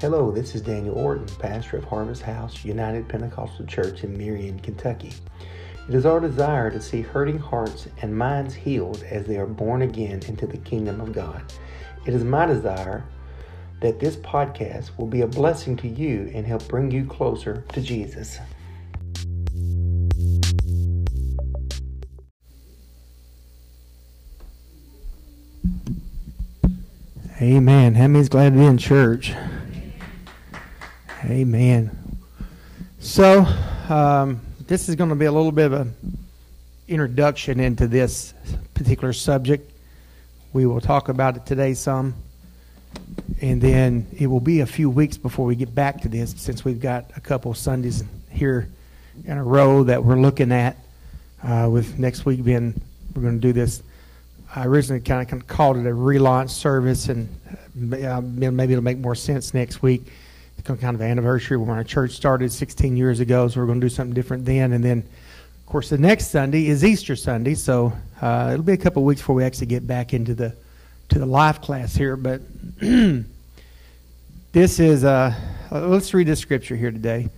Hello, this is Daniel Orton, pastor of Harvest House United Pentecostal Church in Marion, Kentucky. It is our desire to see hurting hearts and minds healed as they are born again into the kingdom of God. It is my desire that this podcast will be a blessing to you and help bring you closer to Jesus. Amen. How many's glad to be in church? Amen. So, um, this is going to be a little bit of an introduction into this particular subject. We will talk about it today some, and then it will be a few weeks before we get back to this, since we've got a couple Sundays here in a row that we're looking at. Uh, with next week being, we're going to do this. I originally kind of called it a relaunch service, and uh, maybe it'll make more sense next week kind of anniversary when our church started 16 years ago, so we're going to do something different then. And then, of course, the next Sunday is Easter Sunday, so uh, it'll be a couple weeks before we actually get back into the to the life class here. But this is uh, let's read this scripture here today.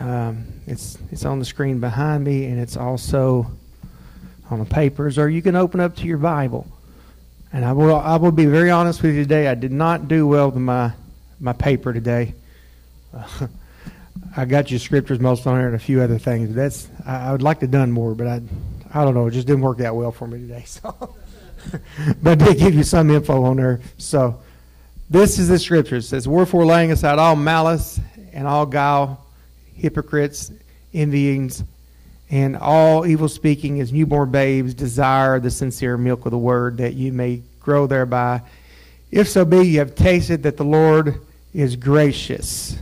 Um, it's it's on the screen behind me, and it's also on the papers, or you can open up to your Bible. And I will I will be very honest with you today. I did not do well with my my paper today. Uh, I got your scriptures most on there and a few other things. That's I, I, would like to have done more, but I I don't know. It just didn't work that well for me today. So, but did give you some info on there. So, this is the scripture. It says, "Wherefore, laying aside all malice and all guile, hypocrites, envyings." And all evil speaking as newborn babes desire the sincere milk of the word that you may grow thereby. If so be you have tasted that the Lord is gracious.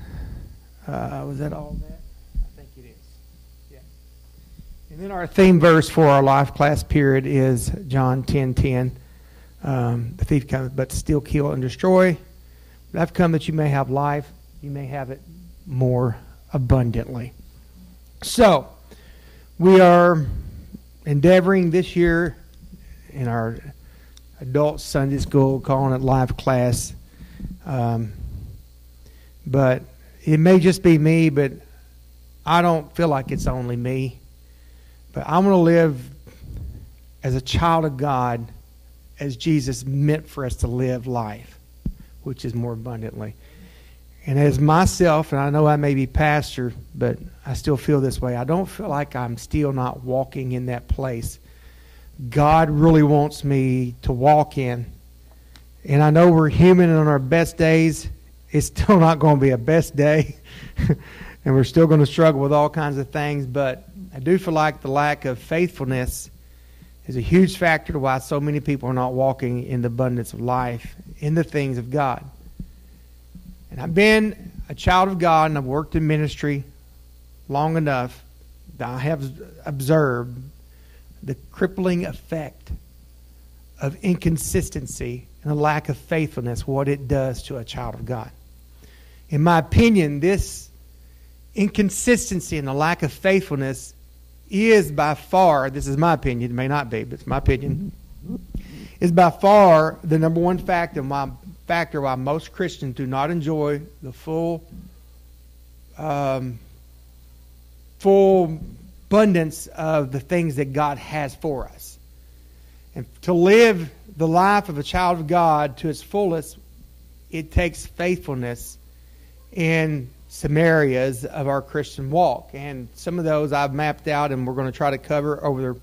Uh, was that all that? I think it is. Yeah. And then our theme verse for our life class period is John 10 10. Um, the thief comes but steal, kill, and destroy. But I've come that you may have life, you may have it more abundantly. So, we are endeavoring this year in our adult Sunday school, calling it live class. Um, but it may just be me, but I don't feel like it's only me. But I want to live as a child of God as Jesus meant for us to live life, which is more abundantly. And as myself, and I know I may be pastor, but I still feel this way. I don't feel like I'm still not walking in that place God really wants me to walk in. And I know we're human on our best days, it's still not going to be a best day. and we're still going to struggle with all kinds of things. But I do feel like the lack of faithfulness is a huge factor to why so many people are not walking in the abundance of life, in the things of God. And I've been a child of God and I've worked in ministry long enough that I have observed the crippling effect of inconsistency and a lack of faithfulness, what it does to a child of God. In my opinion, this inconsistency and the lack of faithfulness is by far, this is my opinion, it may not be, but it's my opinion, is by far the number one factor why, factor why most Christians do not enjoy the full um, full abundance of the things that God has for us. And to live the life of a child of God to its fullest, it takes faithfulness in some areas of our Christian walk. And some of those I've mapped out and we're going to try to cover over the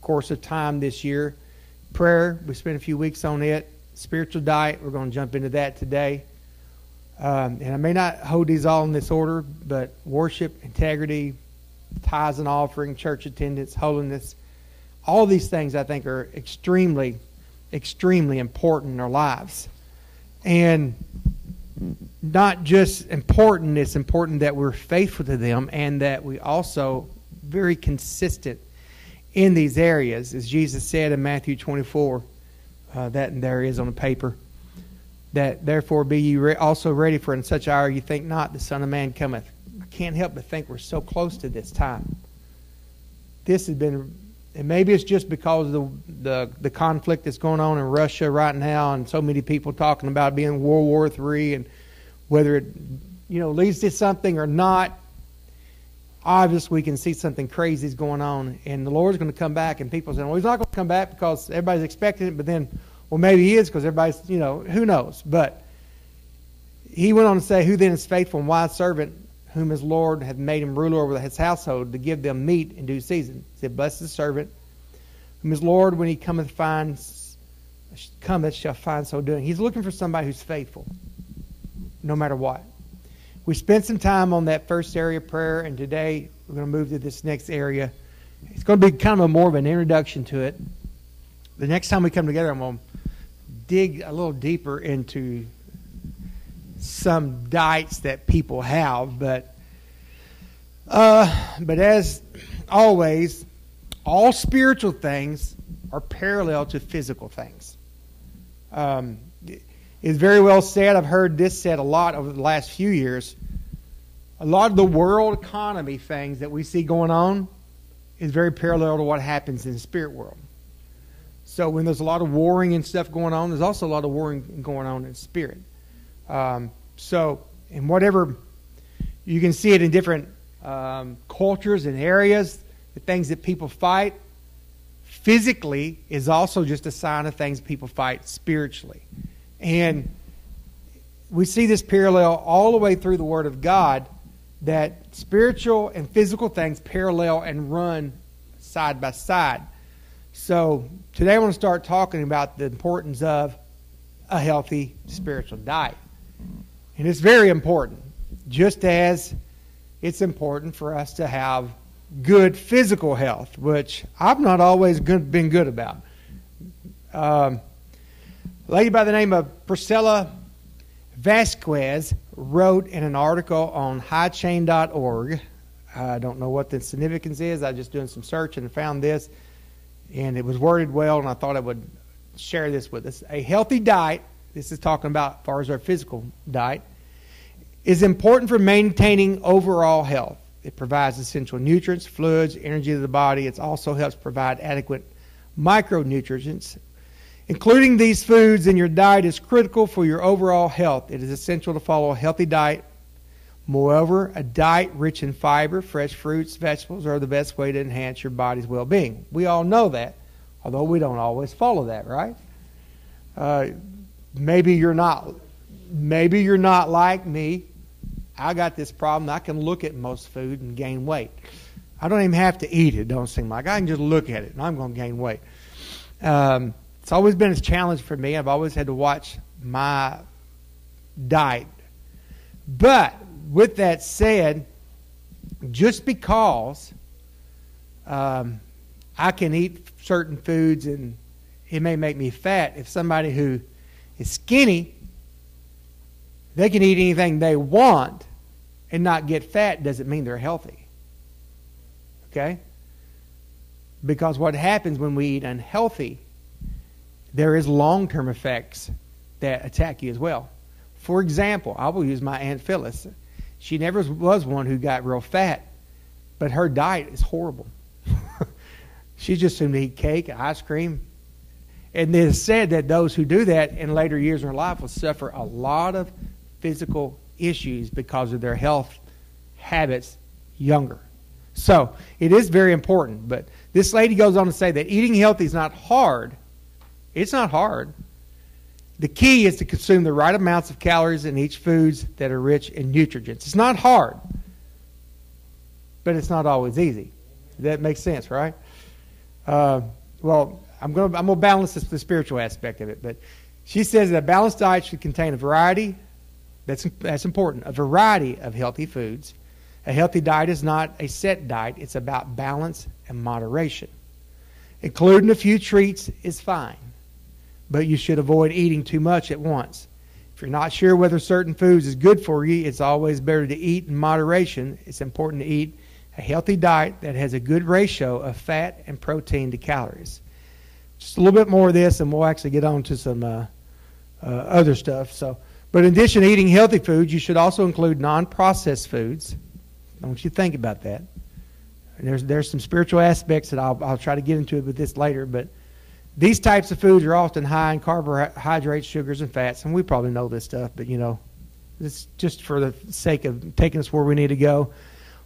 course of time this year. Prayer, we spent a few weeks on it. Spiritual diet, we're going to jump into that today. Um, and I may not hold these all in this order, but worship, integrity, tithes and offering, church attendance, holiness. All these things I think are extremely, extremely important in our lives. And not just important, it's important that we're faithful to them and that we also very consistent in these areas. As Jesus said in Matthew 24, uh, that there is on the paper, that therefore be ye also ready for in such hour you think not the Son of Man cometh I can't help but think we're so close to this time. This has been, and maybe it's just because of the, the, the conflict that's going on in Russia right now, and so many people talking about being World War III and whether it you know leads to something or not. Obviously, we can see something crazy is going on, and the Lord's going to come back, and people say, "Well, He's not going to come back because everybody's expecting it," but then, well, maybe He is because everybody's, you know, who knows? But He went on to say, "Who then is faithful and wise servant, whom his Lord hath made him ruler over his household, to give them meat in due season?" He said, "Blessed the servant whom his Lord, when He cometh, finds cometh, shall find so doing." He's looking for somebody who's faithful, no matter what. We spent some time on that first area of prayer, and today we're going to move to this next area. It's going to be kind of more of an introduction to it. The next time we come together, I'm going to dig a little deeper into some diets that people have, but uh, but as always, all spiritual things are parallel to physical things. Um, is very well said. I've heard this said a lot over the last few years. A lot of the world economy things that we see going on is very parallel to what happens in the spirit world. So when there's a lot of warring and stuff going on, there's also a lot of warring going on in spirit. Um, so, in whatever, you can see it in different um, cultures and areas, the things that people fight physically is also just a sign of things people fight spiritually. And we see this parallel all the way through the Word of God that spiritual and physical things parallel and run side by side. So today I want to start talking about the importance of a healthy spiritual diet. And it's very important, just as it's important for us to have good physical health, which I've not always good, been good about. Um, a lady by the name of Priscilla Vasquez wrote in an article on highchain.org. I don't know what the significance is. I was just doing some search and found this, and it was worded well, and I thought I would share this with us. A healthy diet, this is talking about as far as our physical diet, is important for maintaining overall health. It provides essential nutrients, fluids, energy to the body. It also helps provide adequate micronutrients Including these foods in your diet is critical for your overall health. It is essential to follow a healthy diet. Moreover, a diet rich in fiber, fresh fruits, vegetables are the best way to enhance your body's well being. We all know that, although we don't always follow that, right? Uh, maybe you're not maybe you're not like me. I got this problem. I can look at most food and gain weight. I don't even have to eat it. Don't seem like I can just look at it and I'm going to gain weight. Um, it's always been a challenge for me. I've always had to watch my diet. But with that said, just because um, I can eat certain foods and it may make me fat, if somebody who is skinny, they can eat anything they want and not get fat doesn't mean they're healthy. Okay? Because what happens when we eat unhealthy there is long term effects that attack you as well. For example, I will use my Aunt Phyllis. She never was one who got real fat, but her diet is horrible. she just seemed to eat cake, ice cream. And it is said that those who do that in later years their life will suffer a lot of physical issues because of their health habits younger. So it is very important. But this lady goes on to say that eating healthy is not hard, it's not hard. The key is to consume the right amounts of calories in each foods that are rich in nutrients. It's not hard, but it's not always easy. That makes sense, right? Uh, well, I'm going to balance this the spiritual aspect of it, but she says that a balanced diet should contain a variety. That's that's important. A variety of healthy foods. A healthy diet is not a set diet. It's about balance and moderation. Including a few treats is fine but you should avoid eating too much at once. If you're not sure whether certain foods is good for you, it's always better to eat in moderation. It's important to eat a healthy diet that has a good ratio of fat and protein to calories. Just a little bit more of this, and we'll actually get on to some uh, uh, other stuff. So, but in addition to eating healthy foods, you should also include non-processed foods. I want you to think about that. And there's there's some spiritual aspects that I'll I'll try to get into it with this later, but these types of foods are often high in carbohydrates, sugars, and fats, and we probably know this stuff, but you know, It's just for the sake of taking us where we need to go.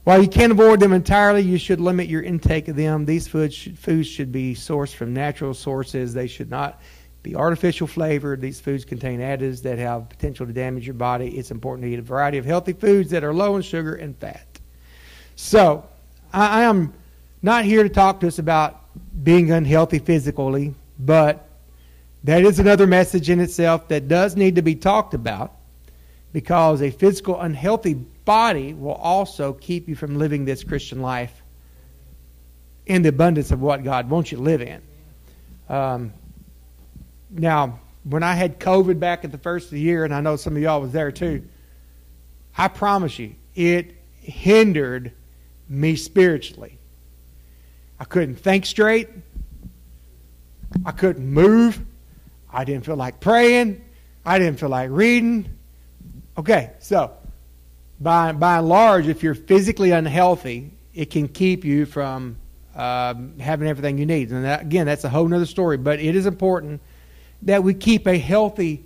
While you can't avoid them entirely, you should limit your intake of them. These foods should, foods should be sourced from natural sources. They should not be artificial flavored. These foods contain additives that have potential to damage your body. It's important to eat a variety of healthy foods that are low in sugar and fat. So, I, I am not here to talk to us about being unhealthy physically, but that is another message in itself that does need to be talked about because a physical unhealthy body will also keep you from living this Christian life in the abundance of what God wants you to live in. Um, now, when I had COVID back at the first of the year, and I know some of y'all was there too, I promise you, it hindered me spiritually. I couldn't think straight. I couldn't move. I didn't feel like praying. I didn't feel like reading. Okay, so by, by and large, if you're physically unhealthy, it can keep you from um, having everything you need. And that, again, that's a whole other story. But it is important that we keep a healthy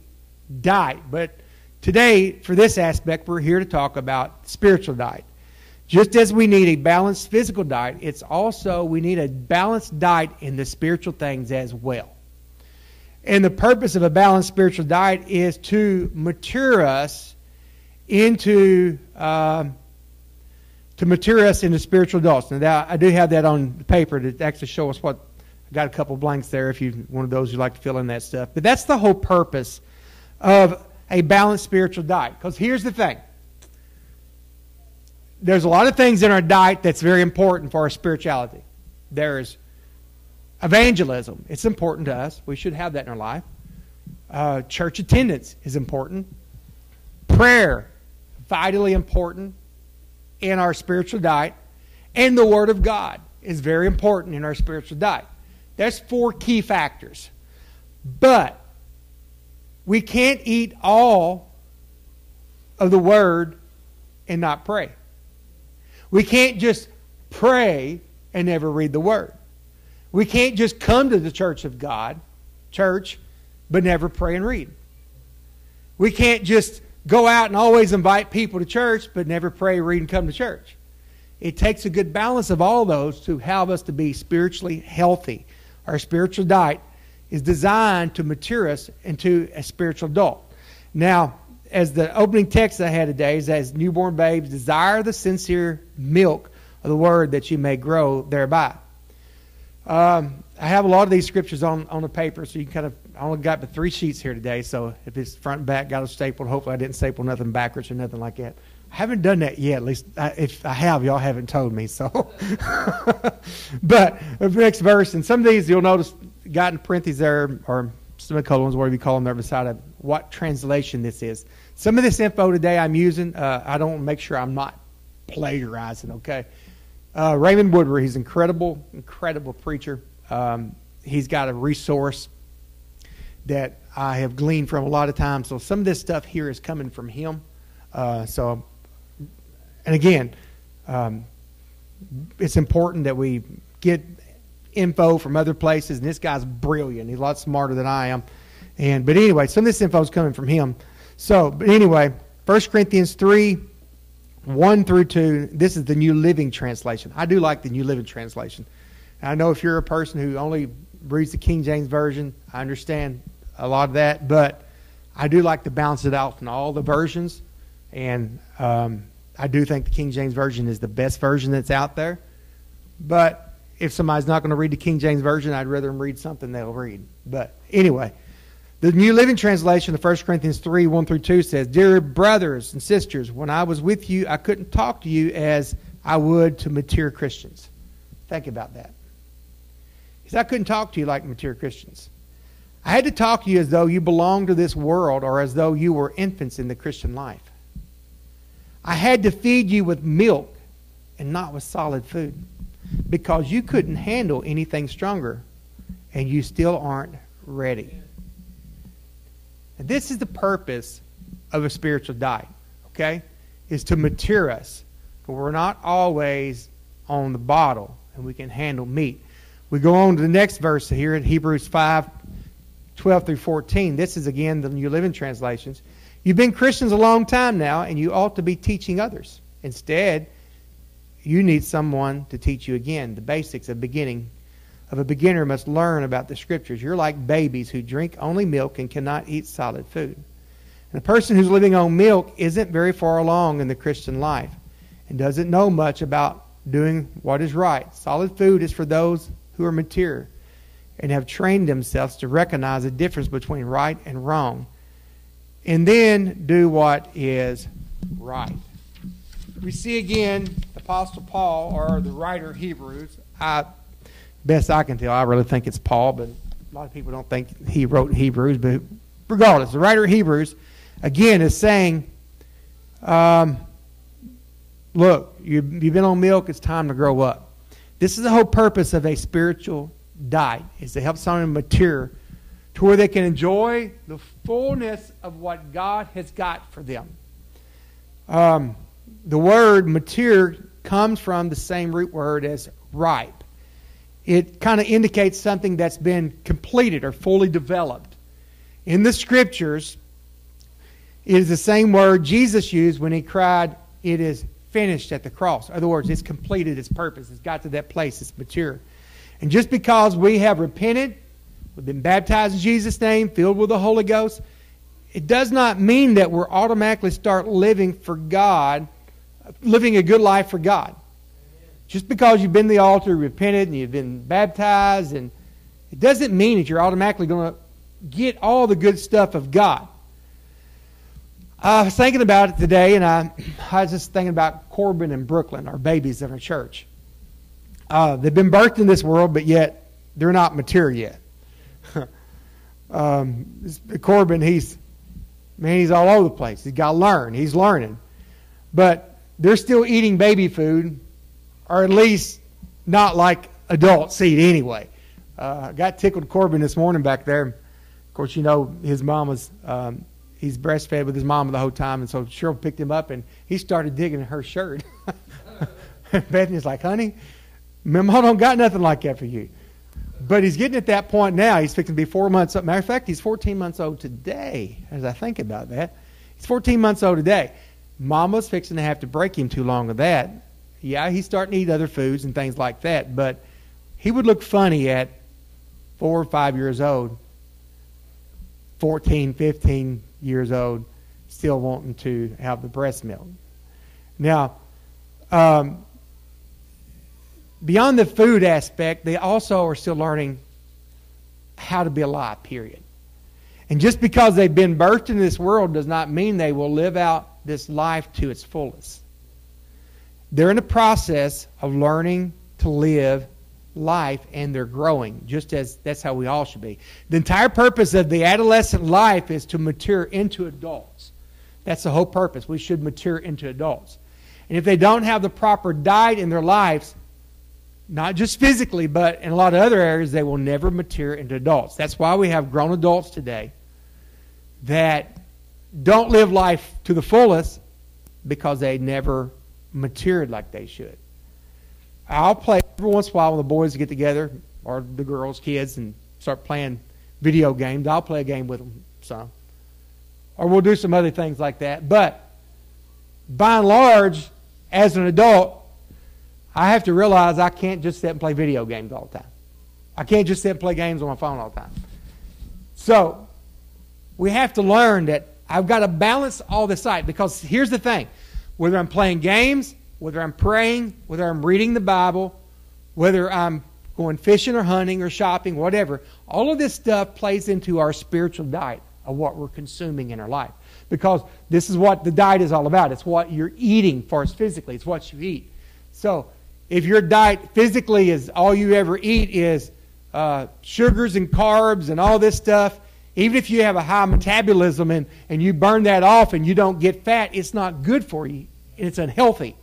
diet. But today, for this aspect, we're here to talk about spiritual diet. Just as we need a balanced physical diet, it's also we need a balanced diet in the spiritual things as well. And the purpose of a balanced spiritual diet is to mature us into um, to mature us into spiritual adults. Now, I do have that on the paper to actually show us what. I got a couple blanks there if you one of those you like to fill in that stuff. But that's the whole purpose of a balanced spiritual diet. Because here's the thing. There's a lot of things in our diet that's very important for our spirituality. There's evangelism. It's important to us. We should have that in our life. Uh, church attendance is important. Prayer vitally important in our spiritual diet, and the Word of God is very important in our spiritual diet. That's four key factors. But we can't eat all of the Word and not pray. We can't just pray and never read the Word. We can't just come to the church of God, church, but never pray and read. We can't just go out and always invite people to church, but never pray, read, and come to church. It takes a good balance of all those to have us to be spiritually healthy. Our spiritual diet is designed to mature us into a spiritual adult. Now, as the opening text I had today is as newborn babes desire the sincere milk of the word that you may grow thereby. Um, I have a lot of these scriptures on, on the paper, so you can kind of I only got the three sheets here today. So if it's front and back, got it stapled. Hopefully, I didn't staple nothing backwards or nothing like that. I haven't done that yet. At least I, if I have, y'all haven't told me. So, but the next verse, and some of these you'll notice got in parentheses there or semicolons, whatever you call them, there beside of what translation this is. Some of this info today I'm using, uh, I don't make sure I'm not plagiarizing. Okay, uh, Raymond Woodward, he's incredible, incredible preacher. Um, he's got a resource that I have gleaned from a lot of times. So some of this stuff here is coming from him. Uh, so, and again, um, it's important that we get info from other places. And this guy's brilliant. He's a lot smarter than I am. And but anyway, some of this info is coming from him. So, but anyway, 1 Corinthians 3, 1 through 2, this is the New Living Translation. I do like the New Living Translation. I know if you're a person who only reads the King James Version, I understand a lot of that, but I do like to balance it out in all the versions. And um, I do think the King James Version is the best version that's out there. But if somebody's not going to read the King James Version, I'd rather them read something they'll read. But anyway, the New Living Translation of 1 Corinthians 3 1 through 2 says, Dear brothers and sisters, when I was with you, I couldn't talk to you as I would to mature Christians. Think about that. Because I couldn't talk to you like mature Christians. I had to talk to you as though you belonged to this world or as though you were infants in the Christian life. I had to feed you with milk and not with solid food because you couldn't handle anything stronger and you still aren't ready. And this is the purpose of a spiritual diet, okay? Is to mature us. But we're not always on the bottle and we can handle meat. We go on to the next verse here in Hebrews 5 12 through 14. This is again the New Living Translations. You've been Christians a long time now, and you ought to be teaching others. Instead, you need someone to teach you again the basics of beginning of a beginner must learn about the scriptures. You're like babies who drink only milk and cannot eat solid food. And a person who's living on milk isn't very far along in the Christian life and doesn't know much about doing what is right. Solid food is for those who are mature and have trained themselves to recognize the difference between right and wrong and then do what is right. We see again Apostle Paul or the writer Hebrews. I best I can tell, I really think it's Paul, but a lot of people don't think he wrote Hebrews. But regardless, the writer Hebrews, again, is saying, um, look, you've, you've been on milk, it's time to grow up. This is the whole purpose of a spiritual diet, is to help someone mature to where they can enjoy the fullness of what God has got for them. Um, the word mature comes from the same root word as ripe it kind of indicates something that's been completed or fully developed. In the scriptures, it is the same word Jesus used when he cried, It is finished at the cross. In other words, it's completed its purpose. It's got to that place. It's mature. And just because we have repented, we've been baptized in Jesus' name, filled with the Holy Ghost, it does not mean that we're automatically start living for God, living a good life for God. Just because you've been the altar, repented, and you've been baptized, and it doesn't mean that you're automatically going to get all the good stuff of God. I was thinking about it today, and I, I was just thinking about Corbin and Brooklyn, our babies in our church. Uh, they've been birthed in this world, but yet they're not mature yet. um, Corbin, he's man, he's all over the place. He's got to learn. He's learning, but they're still eating baby food or at least not like adults eat anyway. Uh, I got tickled Corbin this morning back there. Of course, you know his mom was um, he's breastfed with his mom the whole time, and so Cheryl picked him up and he started digging her shirt. Bethany's like, "Honey, Mama don't got nothing like that for you." But he's getting at that point now. He's fixing to be four months old. Matter of fact, he's 14 months old today. As I think about that, he's 14 months old today. Mama's fixing to have to break him too long of that yeah, he's starting to eat other foods and things like that, but he would look funny at four or five years old, 14, 15 years old, still wanting to have the breast milk. Now, um, beyond the food aspect, they also are still learning how to be alive, period. And just because they've been birthed in this world does not mean they will live out this life to its fullest. They're in the process of learning to live life and they're growing, just as that's how we all should be. The entire purpose of the adolescent life is to mature into adults. That's the whole purpose. We should mature into adults. And if they don't have the proper diet in their lives, not just physically, but in a lot of other areas, they will never mature into adults. That's why we have grown adults today that don't live life to the fullest because they never matured like they should. I'll play every once in a while when the boys get together, or the girls, kids, and start playing video games. I'll play a game with them some. Or we'll do some other things like that. But by and large, as an adult, I have to realize I can't just sit and play video games all the time. I can't just sit and play games on my phone all the time. So, we have to learn that I've got to balance all this out because here's the thing whether I'm playing games, whether I'm praying, whether I'm reading the Bible, whether I'm going fishing or hunting or shopping, whatever, all of this stuff plays into our spiritual diet of what we're consuming in our life. Because this is what the diet is all about. It's what you're eating for us physically, it's what you eat. So if your diet physically is all you ever eat is uh, sugars and carbs and all this stuff, even if you have a high metabolism and, and you burn that off and you don't get fat, it's not good for you it's unhealthy.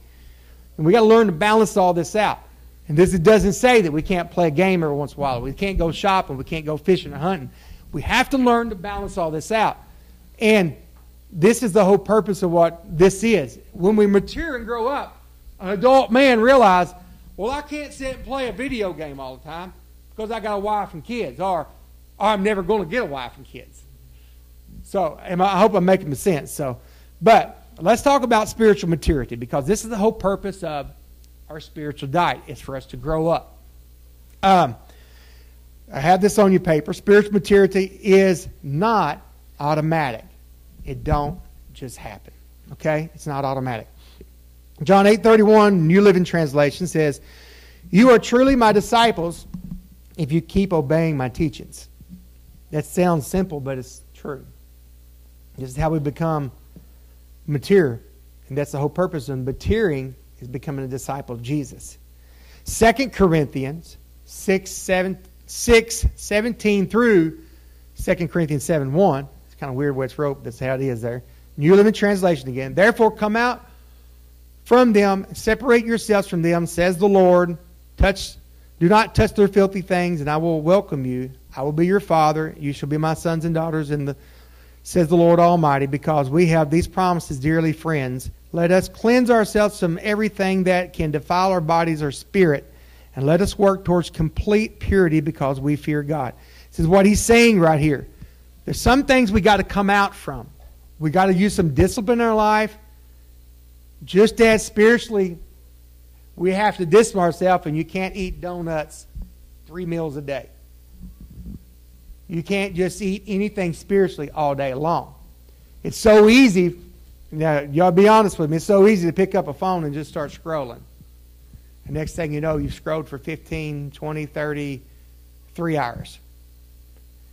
And we got to learn to balance all this out. And this doesn't say that we can't play a game every once in a while. We can't go shopping. We can't go fishing or hunting. We have to learn to balance all this out. And this is the whole purpose of what this is. When we mature and grow up, an adult man realize, well, I can't sit and play a video game all the time because I got a wife and kids, or, or I'm never going to get a wife and kids. So I hope I'm making sense. So, but let's talk about spiritual maturity because this is the whole purpose of our spiritual diet. It's for us to grow up. Um, I have this on your paper. Spiritual maturity is not automatic. It don't just happen. Okay? It's not automatic. John 8:31, New Living Translation says, "You are truly my disciples if you keep obeying my teachings." That sounds simple, but it's true. This is how we become mature. And that's the whole purpose of maturing is becoming a disciple of Jesus. 2 Corinthians 6, 7, 6 17 through 2 Corinthians 7 1. It's kind of weird where it's wrote, that's how it is there. New Living Translation again. Therefore, come out from them, separate yourselves from them, says the Lord. Touch, do not touch their filthy things, and I will welcome you. I will be your father. You shall be my sons and daughters the says the Lord Almighty, because we have these promises, dearly friends. Let us cleanse ourselves from everything that can defile our bodies or spirit, and let us work towards complete purity because we fear God. This is what he's saying right here. There's some things we got to come out from. We got to use some discipline in our life. Just as spiritually, we have to discipline ourselves, and you can't eat donuts three meals a day. You can't just eat anything spiritually all day long. It's so easy. Now, y'all be honest with me. It's so easy to pick up a phone and just start scrolling. The next thing you know, you've scrolled for 15, 20, 30, three hours.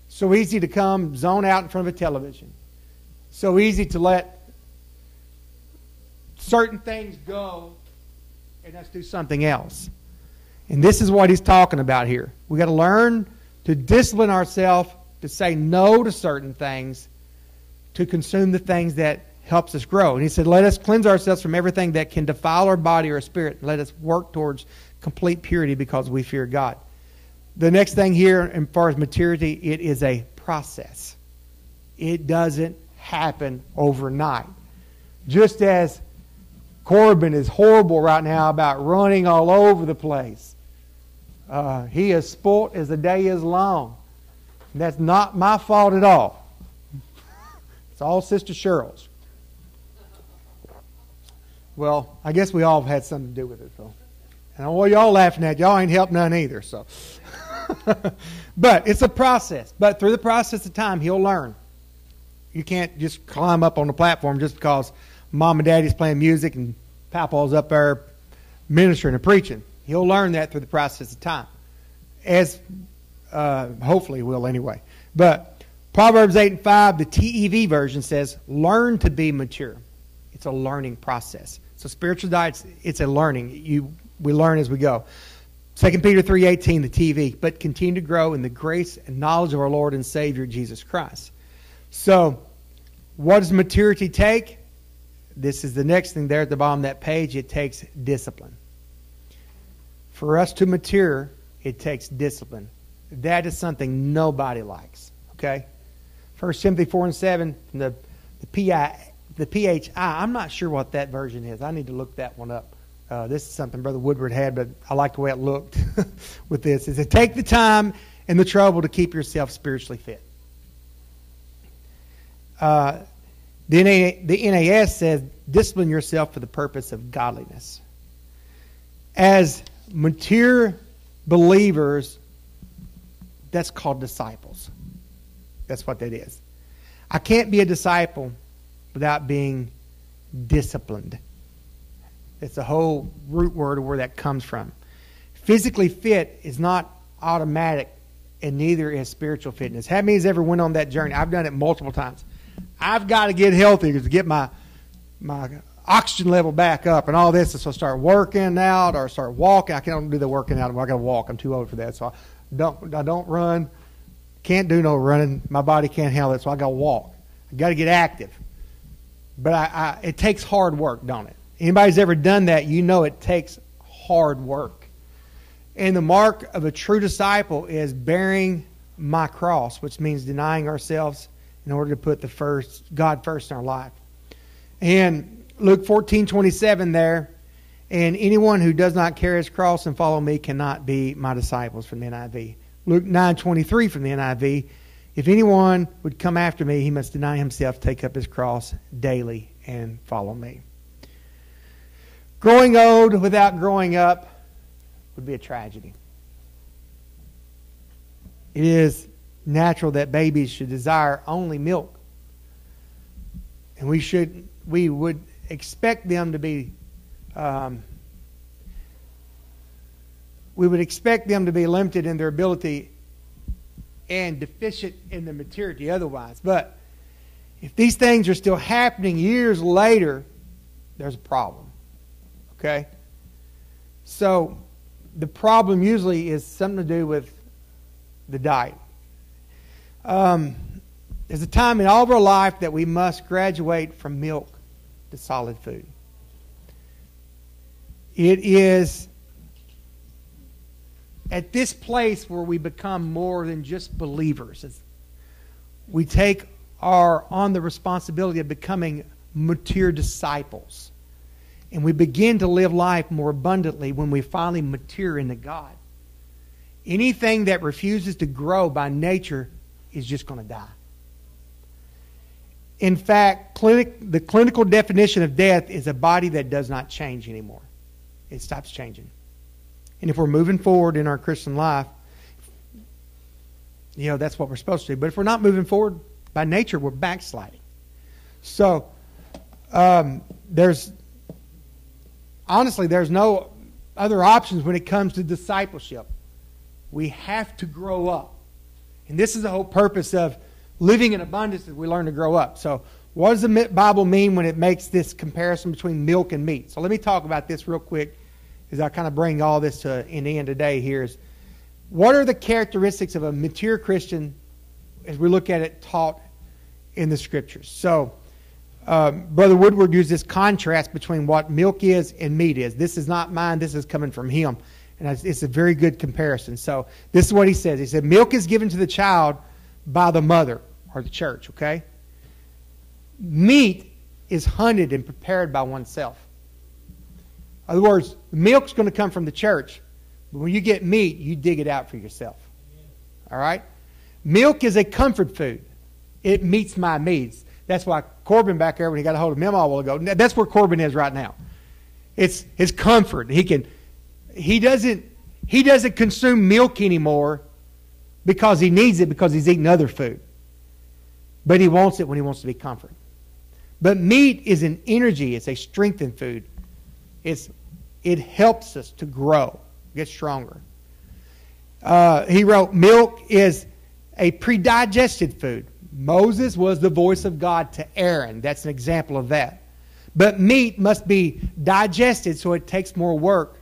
So easy to come zone out in front of a television. So easy to let certain things go and let's do something else. And this is what he's talking about here. We got to learn to discipline ourselves to say no to certain things, to consume the things that helps us grow. And he said, Let us cleanse ourselves from everything that can defile our body or spirit. Let us work towards complete purity because we fear God. The next thing here, as far as maturity, it is a process. It doesn't happen overnight. Just as Corbin is horrible right now about running all over the place. Uh, he is spoilt as the day is long. that's not my fault at all. it's all Sister Cheryl's. Well, I guess we all have had something to do with it, though. And all y'all laughing at, y'all ain't helped none either. So, but it's a process. But through the process of time, he'll learn. You can't just climb up on the platform just because mom and daddy's playing music and papa's up there ministering and preaching. He'll learn that through the process of time, as uh, hopefully will anyway. But Proverbs 8 and 5, the TEV version says, learn to be mature. It's a learning process. So spiritual diets, it's a learning. You, we learn as we go. 2 Peter 3.18, the TV, but continue to grow in the grace and knowledge of our Lord and Savior, Jesus Christ. So, what does maturity take? This is the next thing there at the bottom of that page. It takes discipline. For us to mature, it takes discipline. That is something nobody likes. Okay? 1 Timothy 4 and 7, the, the, PI, the PHI, I'm not sure what that version is. I need to look that one up. Uh, this is something Brother Woodward had, but I like the way it looked with this. Is to take the time and the trouble to keep yourself spiritually fit. Uh, the, NA, the NAS says, discipline yourself for the purpose of godliness. As mature believers, that's called disciples. That's what that is. I can't be a disciple without being disciplined. It's the whole root word of where that comes from. Physically fit is not automatic, and neither is spiritual fitness. How many has ever went on that journey? I've done it multiple times. I've got to get healthy to get my my oxygen level back up and all this. And so I start working out or start walking. I can't do the working out. I got to walk. I'm too old for that. So I don't, I don't run. Can't do no running. My body can't handle it. So I got to walk. I got to get active. But I, I, it takes hard work, don't it? Anybody's ever done that, you know it takes hard work. And the mark of a true disciple is bearing my cross, which means denying ourselves in order to put the first God first in our life. And Luke 14, 27 there. And anyone who does not carry his cross and follow me cannot be my disciples from the NIV. Luke 9, 23 from the NIV. If anyone would come after me, he must deny himself, take up his cross daily, and follow me. Growing old without growing up would be a tragedy. It is natural that babies should desire only milk. And we should we would expect them to be um, we would expect them to be limited in their ability and deficient in their maturity otherwise. But if these things are still happening years later, there's a problem. Okay? So the problem usually is something to do with the diet. Um, there's a time in all of our life that we must graduate from milk to solid food. It is at this place where we become more than just believers. We take our on the responsibility of becoming mature disciples. And we begin to live life more abundantly when we finally mature into God. Anything that refuses to grow by nature is just going to die. In fact, clinic, the clinical definition of death is a body that does not change anymore. It stops changing. And if we're moving forward in our Christian life, you know, that's what we're supposed to do. But if we're not moving forward by nature, we're backsliding. So, um, there's honestly, there's no other options when it comes to discipleship. We have to grow up. And this is the whole purpose of living in abundance as we learn to grow up. So, what does the Bible mean when it makes this comparison between milk and meat? So, let me talk about this real quick as I kind of bring all this to an end today here is what are the characteristics of a mature Christian as we look at it taught in the scriptures? So, um, Brother Woodward used this contrast between what milk is and meat is. This is not mine, this is coming from him. And it's a very good comparison. So, this is what he says. He said, Milk is given to the child by the mother or the church, okay? Meat is hunted and prepared by oneself. In other words, milk's going to come from the church. But when you get meat, you dig it out for yourself. All right? Milk is a comfort food. It meets my needs. That's why Corbin back there, when he got a hold of Memo a while ago, that's where Corbin is right now. It's his comfort. He can he doesn't he doesn't consume milk anymore because he needs it because he's eating other food. But he wants it when he wants to be comforted. But meat is an energy, it's a strengthened food. It's, it helps us to grow, get stronger. Uh, he wrote, Milk is a predigested food. Moses was the voice of God to Aaron. That's an example of that. But meat must be digested, so it takes more work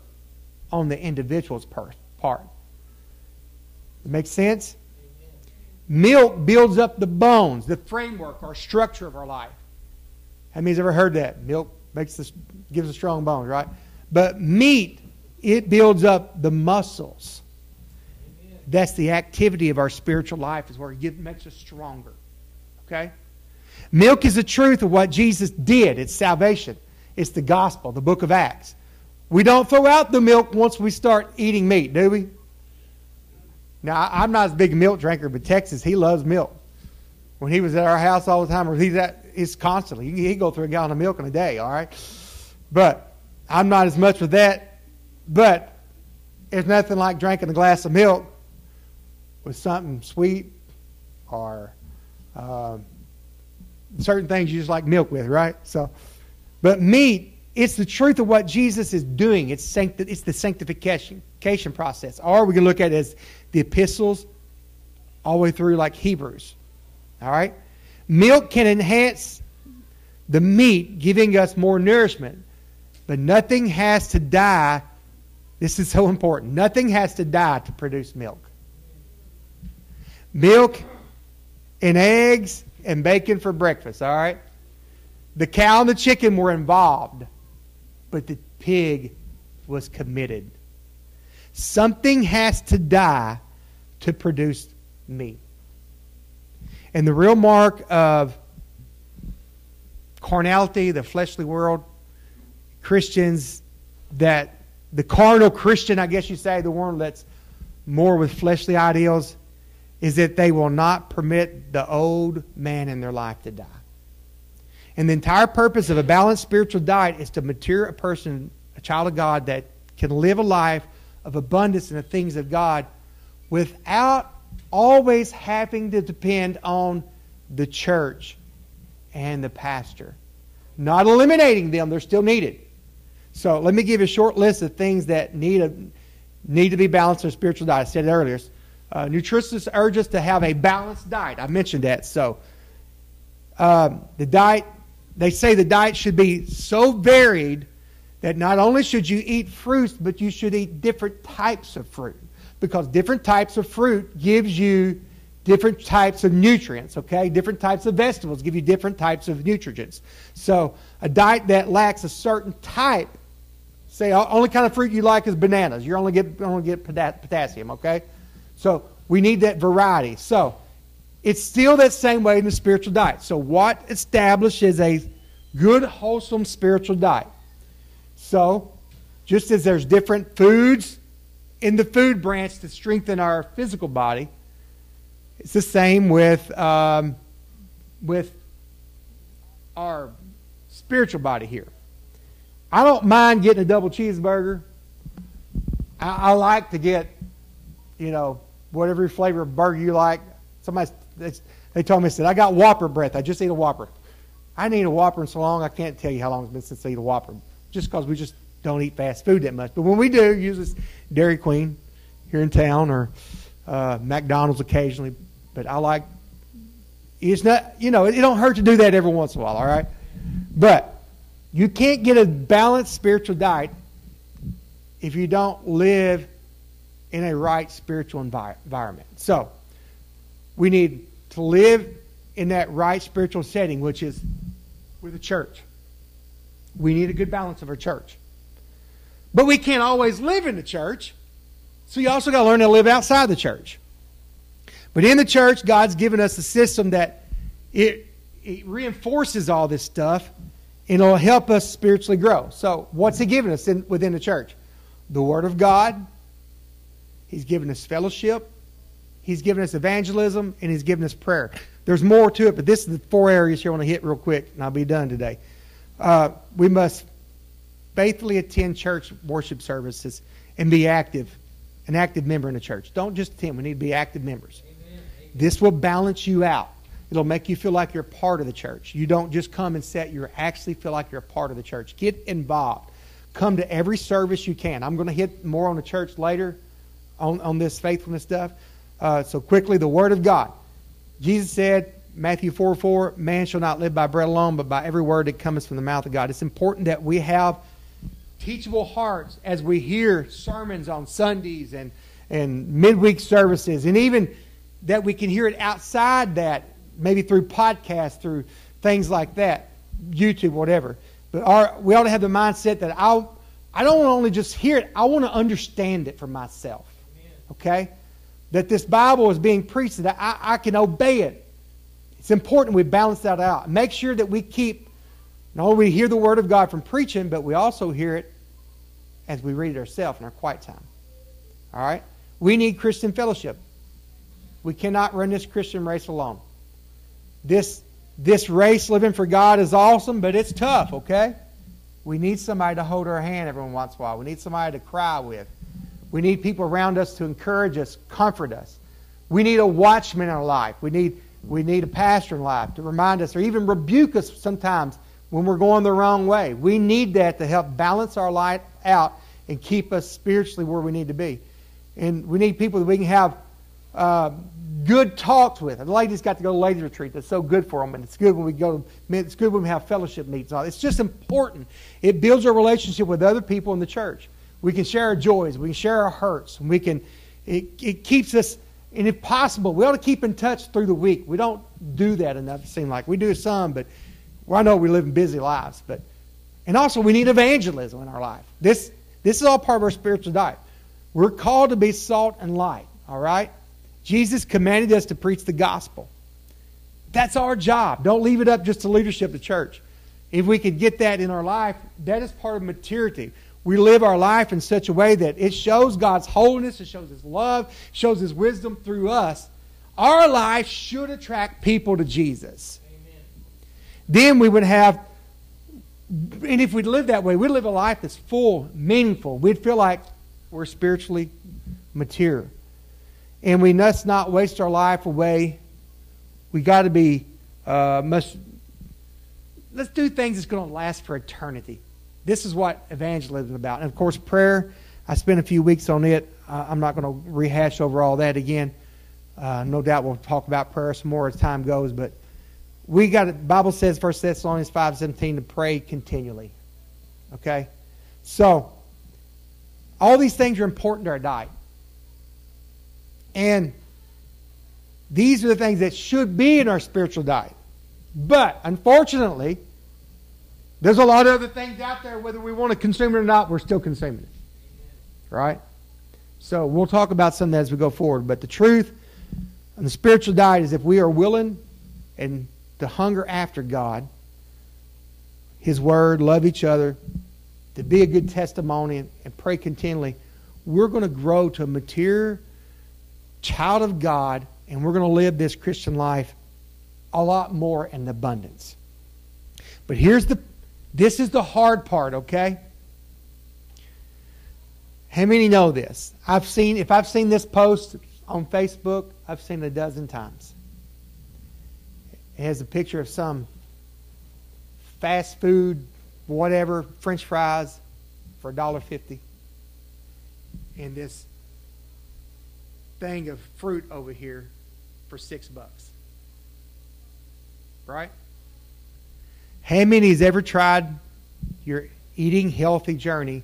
on the individual's part. Make sense? Milk builds up the bones, the framework or structure of our life. How many's ever heard that? Milk makes this gives us strong bones, right? But meat, it builds up the muscles. That's the activity of our spiritual life, is where it makes us stronger. Okay? Milk is the truth of what Jesus did. It's salvation. It's the gospel, the book of Acts. We don't throw out the milk once we start eating meat, do we? Now, I'm not as big a milk drinker, but Texas, he loves milk. When he was at our house all the time, or he's at, it's constantly. He, he go through a gallon of milk in a day, all right? But I'm not as much with that. But it's nothing like drinking a glass of milk with something sweet or uh, certain things you just like milk with, right? So, but meat, it's the truth of what Jesus is doing. It's, sancti- it's the sanctification process. Or we can look at it as the epistles all the way through like Hebrews. All right? Milk can enhance the meat, giving us more nourishment. But nothing has to die. This is so important. Nothing has to die to produce milk. Milk and eggs and bacon for breakfast, all right? The cow and the chicken were involved, but the pig was committed. Something has to die to produce meat. And the real mark of carnality, the fleshly world, Christians that the carnal Christian, I guess you say, the one that's more with fleshly ideals, is that they will not permit the old man in their life to die. And the entire purpose of a balanced spiritual diet is to mature a person, a child of God, that can live a life of abundance in the things of God without always having to depend on the church and the pastor. Not eliminating them, they're still needed. So let me give you a short list of things that need, a, need to be balanced in a spiritual diet. I said it earlier. Uh, nutritionists urge us to have a balanced diet. I mentioned that. So um, the diet, they say the diet should be so varied that not only should you eat fruits, but you should eat different types of fruit. Because different types of fruit gives you different types of nutrients, okay? Different types of vegetables give you different types of nutrients. So a diet that lacks a certain type, say oh, only kind of fruit you like is bananas. You only get only get potassium, okay? So we need that variety. So it's still that same way in the spiritual diet. So what establishes a good, wholesome spiritual diet? So just as there's different foods in the food branch to strengthen our physical body, it's the same with um, with our spiritual body here. I don't mind getting a double cheeseburger. I, I like to get, you know, whatever flavor of burger you like. Somebody they told me said I got Whopper breath. I just ate a Whopper. I ain't eaten a Whopper in so long I can't tell you how long it's been since I ate a Whopper. Just because we just don't eat fast food that much. But when we do, usually Dairy Queen here in town or uh, McDonald's occasionally. But I like it's not you know it, it don't hurt to do that every once in a while. All right, but you can't get a balanced spiritual diet if you don't live in a right spiritual envi- environment. So, we need to live in that right spiritual setting, which is with the church. We need a good balance of our church. But we can't always live in the church, so you also got to learn to live outside the church. But in the church, God's given us a system that it, it reinforces all this stuff and it'll help us spiritually grow. So, what's He given us in, within the church? The Word of God, He's given us fellowship. He's given us evangelism, and He's given us prayer. There's more to it, but this is the four areas here I want to hit real quick, and I'll be done today. Uh, we must faithfully attend church worship services and be active, an active member in the church. Don't just attend, we need to be active members. Amen. This will balance you out. It'll make you feel like you're part of the church. You don't just come and sit, you actually feel like you're a part of the church. Get involved. Come to every service you can. I'm going to hit more on the church later on, on this faithfulness stuff. Uh, so, quickly, the Word of God. Jesus said, Matthew 4 4, man shall not live by bread alone, but by every word that comes from the mouth of God. It's important that we have teachable hearts as we hear sermons on Sundays and, and midweek services, and even that we can hear it outside that, maybe through podcasts, through things like that, YouTube, whatever. But our, we ought to have the mindset that I, I don't want to only just hear it, I want to understand it for myself. Okay? That this Bible is being preached, that I, I can obey it. It's important we balance that out. Make sure that we keep, not only we hear the Word of God from preaching, but we also hear it as we read it ourselves in our quiet time. All right? We need Christian fellowship. We cannot run this Christian race alone. This, this race living for God is awesome, but it's tough, okay? We need somebody to hold our hand every once in a while. We need somebody to cry with. We need people around us to encourage us, comfort us. We need a watchman in our life. We need, we need a pastor in life to remind us or even rebuke us sometimes when we're going the wrong way. We need that to help balance our life out and keep us spiritually where we need to be. And we need people that we can have uh, good talks with. The ladies got to go to ladies retreat. That's so good for them, and it's good when we go. It's good when we have fellowship meetings. It's just important. It builds our relationship with other people in the church. We can share our joys. We can share our hurts. And we can. It, it keeps us. And if possible, we ought to keep in touch through the week. We don't do that enough. It seems like we do some, but well, I know we live in busy lives. But and also we need evangelism in our life. This this is all part of our spiritual diet. We're called to be salt and light. All right. Jesus commanded us to preach the gospel. That's our job. Don't leave it up just to leadership of the church. If we could get that in our life, that is part of maturity. We live our life in such a way that it shows God's holiness, it shows His love, shows His wisdom through us. Our life should attract people to Jesus. Amen. Then we would have, and if we live that way, we'd live a life that's full, meaningful. We'd feel like we're spiritually mature. And we must not waste our life away. We got to be, uh, must, let's do things that's going to last for eternity. This is what evangelism is about. And of course, prayer, I spent a few weeks on it. I'm not going to rehash over all that again. Uh, no doubt we'll talk about prayer some more as time goes, but we got it. Bible says, 1 Thessalonians 5.17, to pray continually. Okay? So, all these things are important to our diet. And these are the things that should be in our spiritual diet. But, unfortunately, there's a lot of other things out there, whether we want to consume it or not, we're still consuming it. Right? So we'll talk about some of that as we go forward. But the truth and the spiritual diet is if we are willing and to hunger after God, His Word, love each other, to be a good testimony and, and pray continually, we're going to grow to a mature child of God and we're going to live this Christian life a lot more in abundance. But here's the this is the hard part, okay? How many know this? I've seen if I've seen this post on Facebook, I've seen it a dozen times. It has a picture of some fast food, whatever, French fries for $1.50. And this thing of fruit over here for six bucks. Right? How many has ever tried your eating healthy journey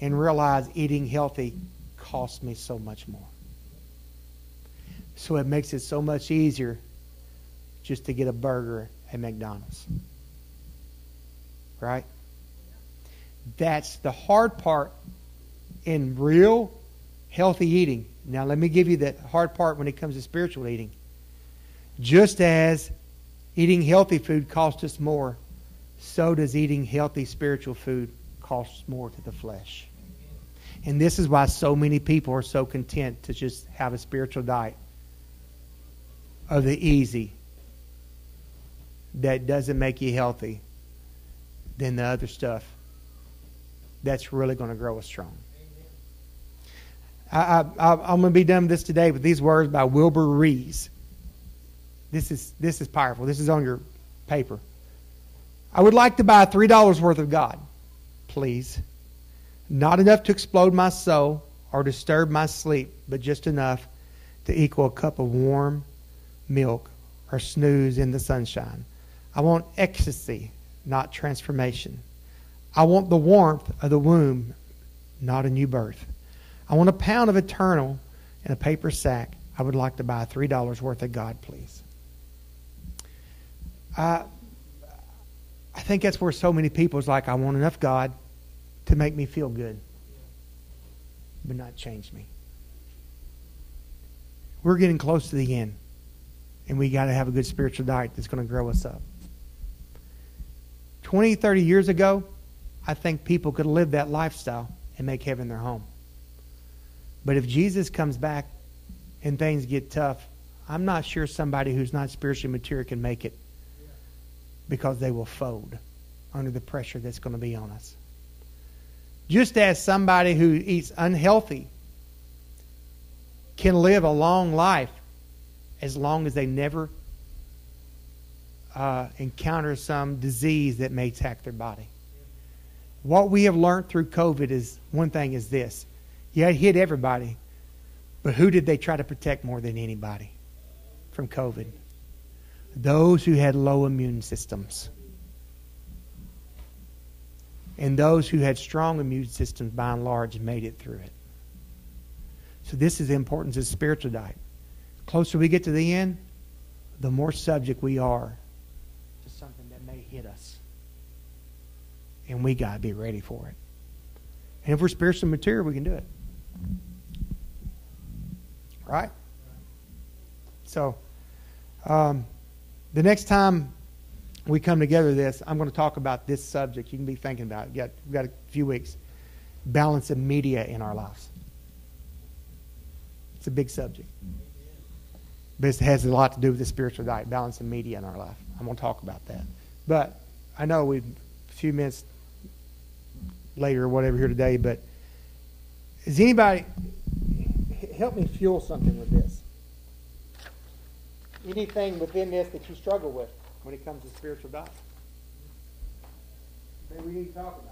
and realized eating healthy costs me so much more? So it makes it so much easier just to get a burger at McDonald's. Right? That's the hard part in real healthy eating. Now, let me give you the hard part when it comes to spiritual eating. Just as eating healthy food costs us more, so does eating healthy spiritual food cost more to the flesh. And this is why so many people are so content to just have a spiritual diet of the easy that doesn't make you healthy than the other stuff that's really going to grow us strong. I, am going to be done with this today with these words by Wilbur Rees. This is, this is powerful. This is on your paper. I would like to buy $3 worth of God, please. Not enough to explode my soul or disturb my sleep, but just enough to equal a cup of warm, milk or snooze in the sunshine. I want ecstasy, not transformation. I want the warmth of the womb, not a new birth. I want a pound of eternal in a paper sack. I would like to buy $3 worth of God, please. I think that's where so many people is like, I want enough God to make me feel good, but not change me. We're getting close to the end and we got to have a good spiritual diet that's going to grow us up. 20, 30 years ago, I think people could live that lifestyle and make heaven their home. But if Jesus comes back and things get tough, I'm not sure somebody who's not spiritually mature can make it because they will fold under the pressure that's going to be on us. Just as somebody who eats unhealthy can live a long life as long as they never uh, encounter some disease that may attack their body. What we have learned through COVID is one thing is this. Yeah, it hit everybody, but who did they try to protect more than anybody from COVID? Those who had low immune systems. And those who had strong immune systems, by and large, made it through it. So, this is the importance of spiritual diet closer we get to the end, the more subject we are to something that may hit us. And we got to be ready for it. And if we're spiritually material, we can do it. Right? So, um, the next time we come together this, I'm going to talk about this subject. You can be thinking about it. We've got, we've got a few weeks. Balance of media in our lives. It's a big subject. but it has a lot to do with the spiritual diet, balance, of media in our life. I'm going to talk about that. But I know we have a few minutes later or whatever here today, but is anybody help me fuel something with this? Anything within this that you struggle with when it comes to spiritual diet? Maybe we need to talk about.